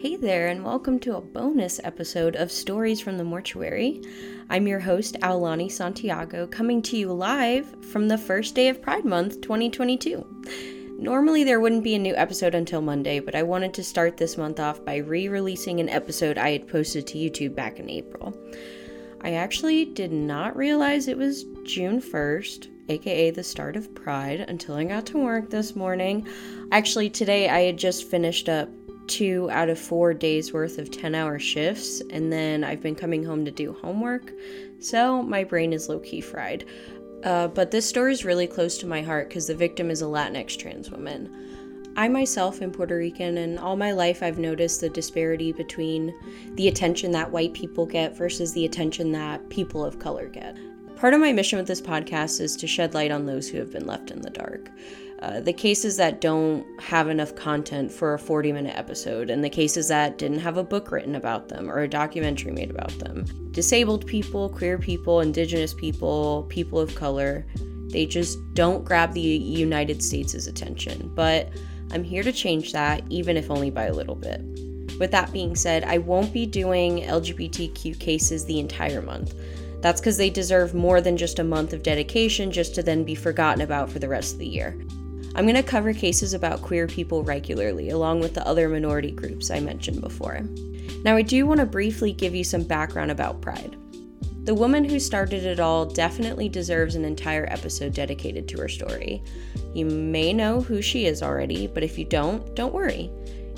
Hey there, and welcome to a bonus episode of Stories from the Mortuary. I'm your host, Aulani Santiago, coming to you live from the first day of Pride Month 2022. Normally, there wouldn't be a new episode until Monday, but I wanted to start this month off by re releasing an episode I had posted to YouTube back in April. I actually did not realize it was June 1st, aka the start of Pride, until I got to work this morning. Actually, today I had just finished up two out of four days worth of 10 hour shifts, and then I've been coming home to do homework, so my brain is low key fried. Uh, but this story is really close to my heart because the victim is a Latinx trans woman. I myself am Puerto Rican, and all my life I've noticed the disparity between the attention that white people get versus the attention that people of color get. Part of my mission with this podcast is to shed light on those who have been left in the dark. Uh, the cases that don't have enough content for a 40 minute episode, and the cases that didn't have a book written about them or a documentary made about them. Disabled people, queer people, indigenous people, people of color, they just don't grab the United States' attention. But I'm here to change that, even if only by a little bit. With that being said, I won't be doing LGBTQ cases the entire month. That's because they deserve more than just a month of dedication just to then be forgotten about for the rest of the year. I'm going to cover cases about queer people regularly, along with the other minority groups I mentioned before. Now, I do want to briefly give you some background about Pride. The woman who started it all definitely deserves an entire episode dedicated to her story. You may know who she is already, but if you don't, don't worry.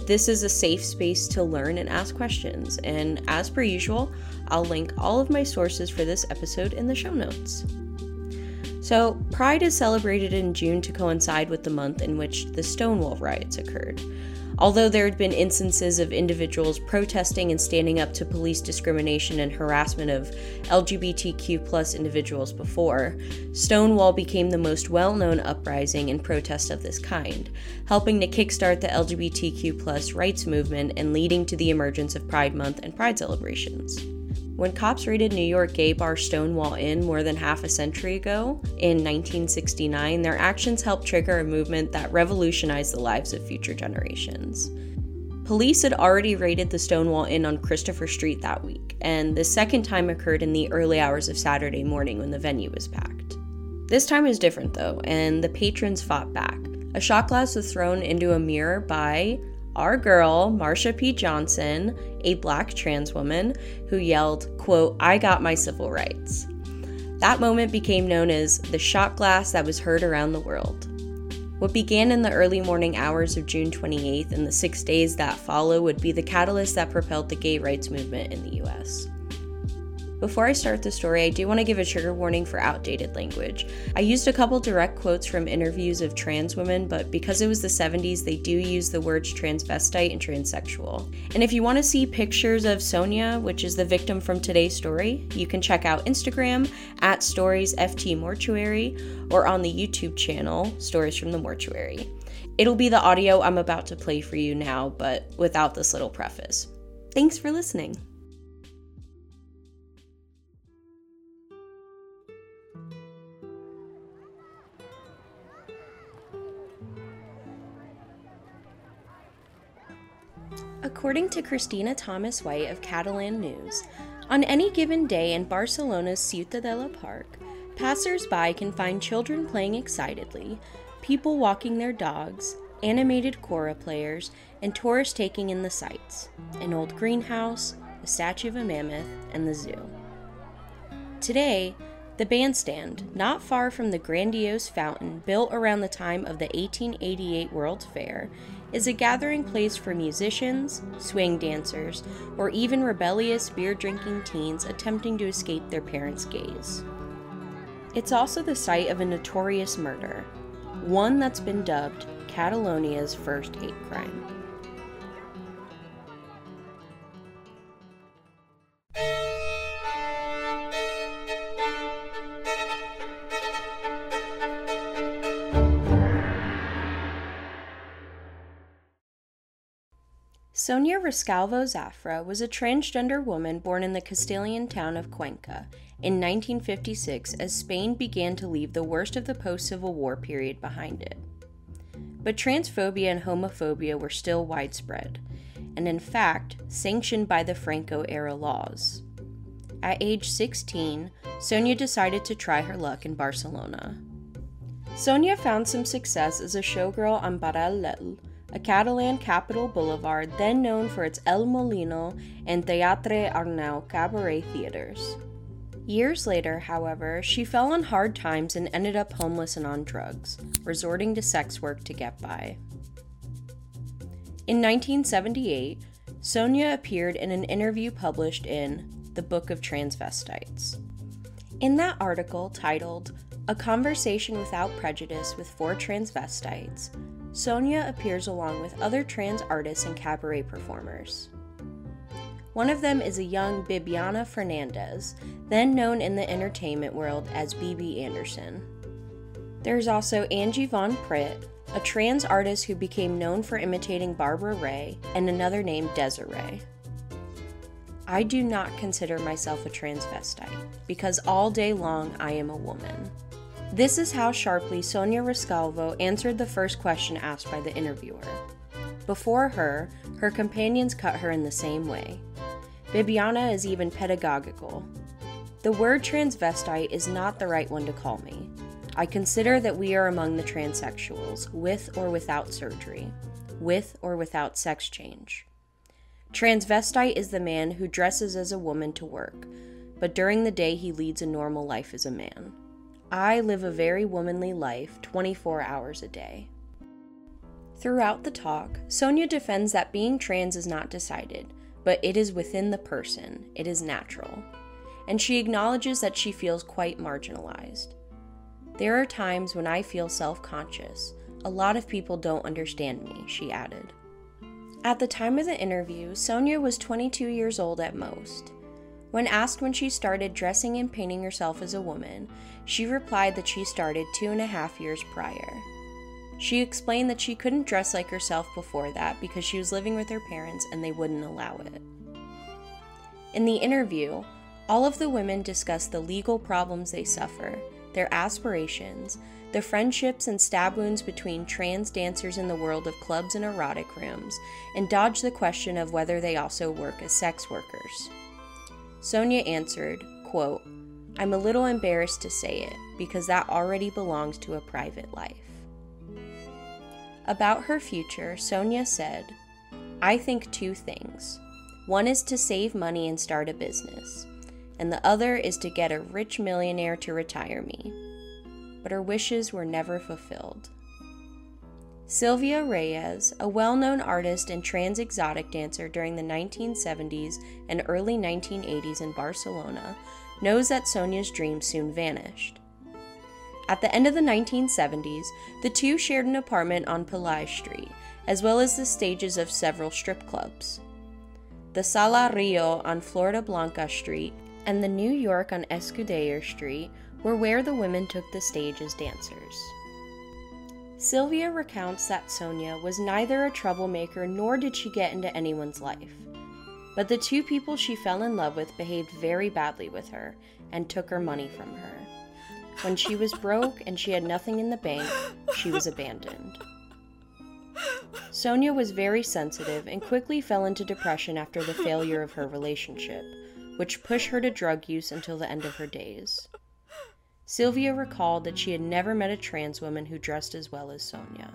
This is a safe space to learn and ask questions, and as per usual, I'll link all of my sources for this episode in the show notes. So, Pride is celebrated in June to coincide with the month in which the Stonewall riots occurred. Although there had been instances of individuals protesting and standing up to police discrimination and harassment of LGBTQ individuals before, Stonewall became the most well known uprising and protest of this kind, helping to kickstart the LGBTQ rights movement and leading to the emergence of Pride Month and Pride celebrations. When cops raided New York gay bar Stonewall Inn more than half a century ago, in 1969, their actions helped trigger a movement that revolutionized the lives of future generations. Police had already raided the Stonewall Inn on Christopher Street that week, and the second time occurred in the early hours of Saturday morning when the venue was packed. This time was different though, and the patrons fought back. A shot glass was thrown into a mirror by our girl, Marsha P. Johnson, a black trans woman, who yelled, quote, I got my civil rights. That moment became known as the shot glass that was heard around the world. What began in the early morning hours of June 28th and the six days that follow would be the catalyst that propelled the gay rights movement in the US. Before I start the story, I do want to give a trigger warning for outdated language. I used a couple direct quotes from interviews of trans women, but because it was the 70s, they do use the words transvestite and transsexual. And if you want to see pictures of Sonia, which is the victim from today's story, you can check out Instagram at storiesftmortuary or on the YouTube channel Stories from the Mortuary. It'll be the audio I'm about to play for you now, but without this little preface. Thanks for listening. According to Christina Thomas White of Catalan News, on any given day in Barcelona's Ciutadella Park, passers-by can find children playing excitedly, people walking their dogs, animated kora players, and tourists taking in the sights an old greenhouse, a statue of a mammoth, and the zoo. Today, the bandstand, not far from the grandiose fountain built around the time of the 1888 World's Fair, is a gathering place for musicians, swing dancers, or even rebellious beer drinking teens attempting to escape their parents' gaze. It's also the site of a notorious murder, one that's been dubbed Catalonia's first hate crime. Sonia Rescalvo Zafra was a transgender woman born in the Castilian town of Cuenca in 1956 as Spain began to leave the worst of the post Civil War period behind it. But transphobia and homophobia were still widespread. and in fact, sanctioned by the Franco era laws. At age 16, Sonia decided to try her luck in Barcelona. Sonia found some success as a showgirl on Paral·lel, a Catalan capital boulevard then known for its El Molino and Teatre Arnau cabaret theaters. Years later, however, she fell on hard times and ended up homeless and on drugs, resorting to sex work to get by. In 1978, Sonia appeared in an interview published in The Book of Transvestites. In that article, titled A Conversation Without Prejudice with Four Transvestites, Sonia appears along with other trans artists and cabaret performers. One of them is a young Bibiana Fernandez, then known in the entertainment world as Bibi Anderson. There's also Angie Von Pritt, a trans artist who became known for imitating Barbara Rey, and another named Desiree. I do not consider myself a transvestite because all day long I am a woman. This is how sharply Sonia Rescalvo answered the first question asked by the interviewer. Before her, her companions cut her in the same way. Bibiana is even pedagogical. The word transvestite is not the right one to call me. I consider that we are among the transsexuals, with or without surgery, with or without sex change. Transvestite is the man who dresses as a woman to work, but during the day he leads a normal life as a man. I live a very womanly life 24 hours a day. Throughout the talk, Sonia defends that being trans is not decided, but it is within the person, it is natural. And she acknowledges that she feels quite marginalized. There are times when I feel self conscious. A lot of people don't understand me, she added. At the time of the interview, Sonia was 22 years old at most. When asked when she started dressing and painting herself as a woman, she replied that she started two and a half years prior. She explained that she couldn't dress like herself before that because she was living with her parents and they wouldn't allow it. In the interview, all of the women discussed the legal problems they suffer, their aspirations, the friendships and stab wounds between trans dancers in the world of clubs and erotic rooms, and dodged the question of whether they also work as sex workers. Sonia answered, quote, I'm a little embarrassed to say it because that already belongs to a private life. About her future, Sonia said, I think two things. One is to save money and start a business, and the other is to get a rich millionaire to retire me. But her wishes were never fulfilled. Sylvia Reyes, a well known artist and trans exotic dancer during the 1970s and early 1980s in Barcelona, knows that Sonia's dream soon vanished. At the end of the 1970s, the two shared an apartment on Pelai Street, as well as the stages of several strip clubs. The Sala Rio on Floridablanca Street and the New York on Escudero Street were where the women took the stage as dancers. Sylvia recounts that Sonia was neither a troublemaker nor did she get into anyone's life. But the two people she fell in love with behaved very badly with her and took her money from her. When she was broke and she had nothing in the bank, she was abandoned. Sonia was very sensitive and quickly fell into depression after the failure of her relationship, which pushed her to drug use until the end of her days. Sylvia recalled that she had never met a trans woman who dressed as well as Sonia.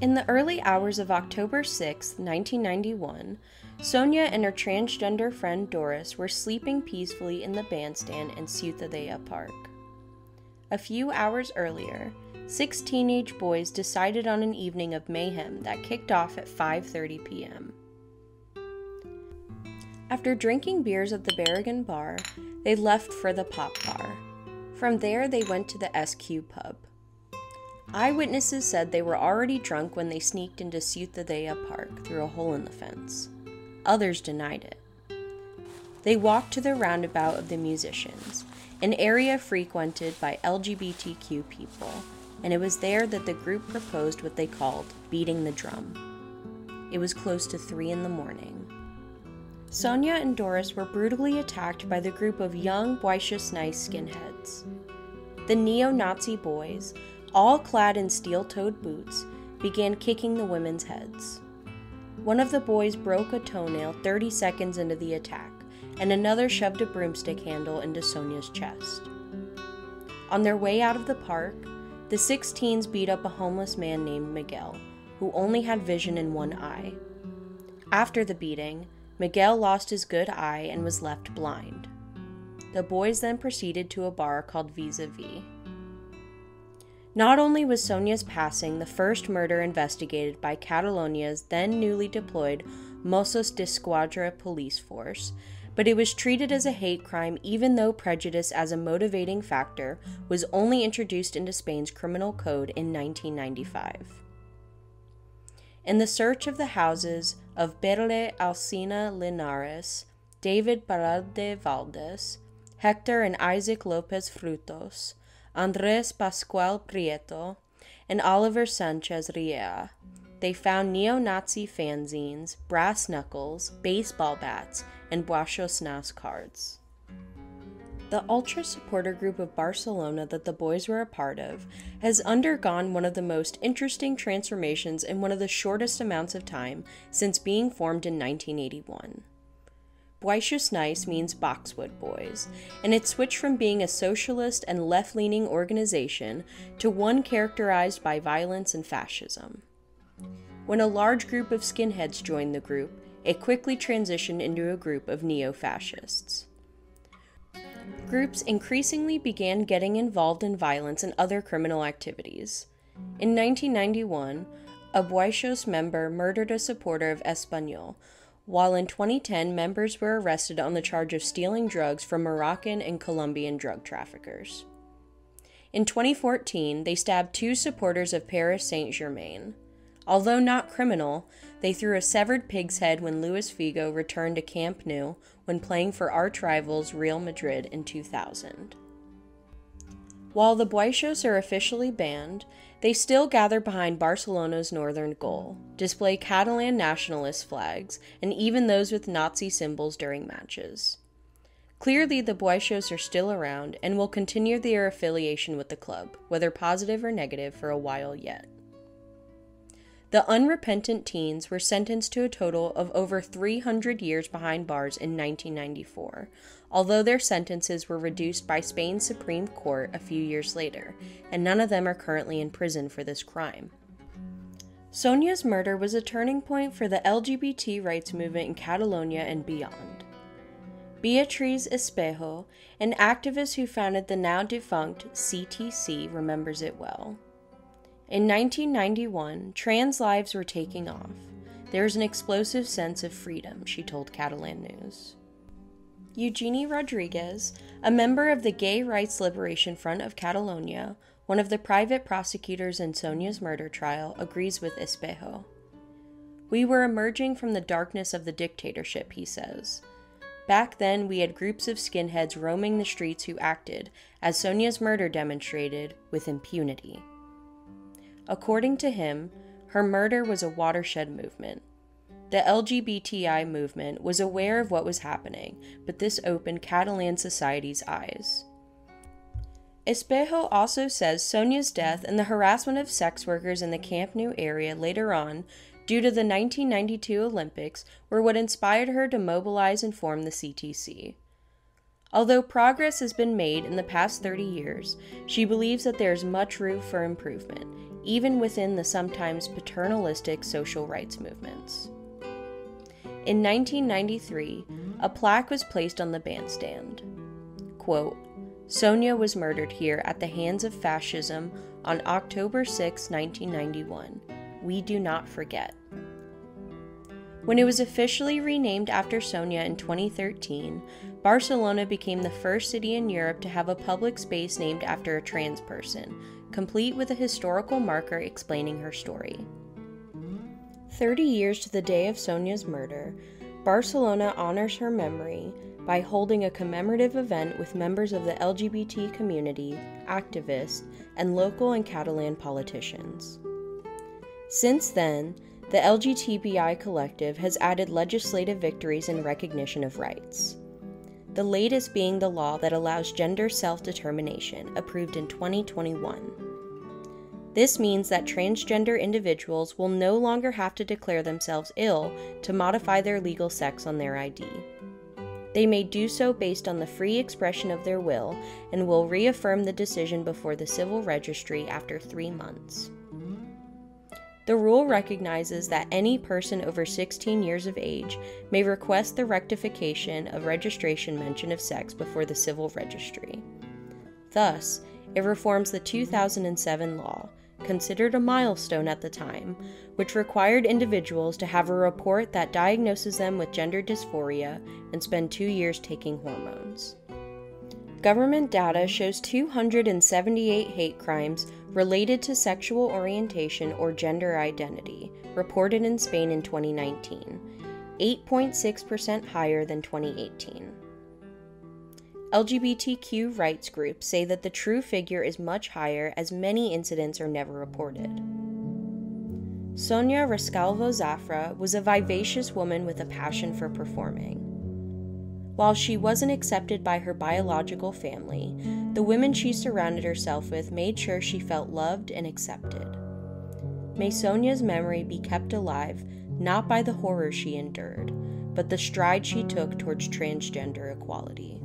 In the early hours of October 6, 1991, Sonia and her transgender friend Doris were sleeping peacefully in the bandstand in Ciutadella Park. A few hours earlier, six teenage boys decided on an evening of mayhem that kicked off at 5:30 p.m. After drinking beers at the Berrigan bar, they left for the pop bar. From there, they went to the SQ pub. Eyewitnesses said they were already drunk when they sneaked into Ciutadella Park through a hole in the fence. Others denied it. They walked to the roundabout of the musicians, an area frequented by LGBTQ people, and it was there that the group proposed what they called beating the drum. It was close to three in the morning. Sonia and Doris were brutally attacked by the group of young, boisterous, nice skinheads. The neo Nazi boys, all clad in steel toed boots, began kicking the women's heads. One of the boys broke a toenail 30 seconds into the attack, and another shoved a broomstick handle into Sonia's chest. On their way out of the park, the six teens beat up a homeless man named Miguel, who only had vision in one eye. After the beating, Miguel lost his good eye and was left blind. The boys then proceeded to a bar called Vis a Vis. Not only was Sonia's passing the first murder investigated by Catalonia's then newly deployed Mossos d'Esquadra police force, but it was treated as a hate crime even though prejudice as a motivating factor was only introduced into Spain's criminal code in 1995. In the search of the houses of Berle Alcina Linares, David Barralde Valdes, Hector and Isaac Lopez Frutos, Andres Pascual Prieto, and Oliver Sanchez Riera. They found neo Nazi fanzines, brass knuckles, baseball bats, and Boixos Nois cards. The ultra supporter group of Barcelona that the boys were a part of has undergone one of the most interesting transformations in one of the shortest amounts of time since being formed in 1981. Boixos Nois means Boxwood Boys, and it switched from being a socialist and left leaning organization to one characterized by violence and fascism. When a large group of skinheads joined the group, it quickly transitioned into a group of neo fascists. Groups increasingly began getting involved in violence and other criminal activities. In 1991, a Boixos member murdered a supporter of Espanyol, while in 2010, members were arrested on the charge of stealing drugs from Moroccan and Colombian drug traffickers. In 2014, they stabbed two supporters of Paris Saint Germain. Although not criminal, they threw a severed pig's head when Luis Figo returned to Camp Nou when playing for arch rivals Real Madrid in 2000. While the Boixos are officially banned, they still gather behind Barcelona's northern goal, display Catalan nationalist flags, and even those with Nazi symbols during matches. Clearly, the Boixos are still around and will continue their affiliation with the club, whether positive or negative, for a while yet. The unrepentant teens were sentenced to a total of over 300 years behind bars in 1994, although their sentences were reduced by Spain's Supreme Court a few years later, and none of them are currently in prison for this crime. Sonia's murder was a turning point for the LGBT rights movement in Catalonia and beyond. Beatriz Espejo, an activist who founded the now defunct CTC, remembers it well. In 1991, trans lives were taking off. There is an explosive sense of freedom, she told Catalan News. Eugeni Rodriguez, a member of the Gay Rights Liberation Front of Catalonia, one of the private prosecutors in Sonia's murder trial, agrees with Espejo. We were emerging from the darkness of the dictatorship, he says. Back then, we had groups of skinheads roaming the streets who acted, as Sonia's murder demonstrated, with impunity. According to him, her murder was a watershed movement. The LGBTI movement was aware of what was happening, but this opened Catalan society's eyes. Espejo also says Sonia's death and the harassment of sex workers in the Camp Nou area later on, due to the 1992 Olympics, were what inspired her to mobilize and form the CTC. Although progress has been made in the past 30 years, she believes that there is much room for improvement, even within the sometimes paternalistic social rights movements. In 1993, a plaque was placed on the bandstand. Quote, Sonia was murdered here at the hands of fascism on October 6, 1991. We do not forget. When it was officially renamed after Sonia in 2013, Barcelona became the first city in Europe to have a public space named after a trans person, complete with a historical marker explaining her story. 30 years to the day of Sonia's murder, Barcelona honors her memory by holding a commemorative event with members of the LGBT community, activists, and local and Catalan politicians. Since then, the LGBTI collective has added legislative victories in recognition of rights. The latest being the law that allows gender self determination, approved in 2021. This means that transgender individuals will no longer have to declare themselves ill to modify their legal sex on their ID. They may do so based on the free expression of their will and will reaffirm the decision before the civil registry after three months. The rule recognizes that any person over 16 years of age may request the rectification of registration mention of sex before the civil registry. Thus, it reforms the 2007 law, considered a milestone at the time, which required individuals to have a report that diagnoses them with gender dysphoria and spend two years taking hormones. Government data shows 278 hate crimes related to sexual orientation or gender identity reported in Spain in 2019, 8.6% higher than 2018. LGBTQ rights groups say that the true figure is much higher as many incidents are never reported. Sonia Rescalvo Zafra was a vivacious woman with a passion for performing. While she wasn't accepted by her biological family, the women she surrounded herself with made sure she felt loved and accepted. May Sonia's memory be kept alive not by the horror she endured, but the stride she took towards transgender equality.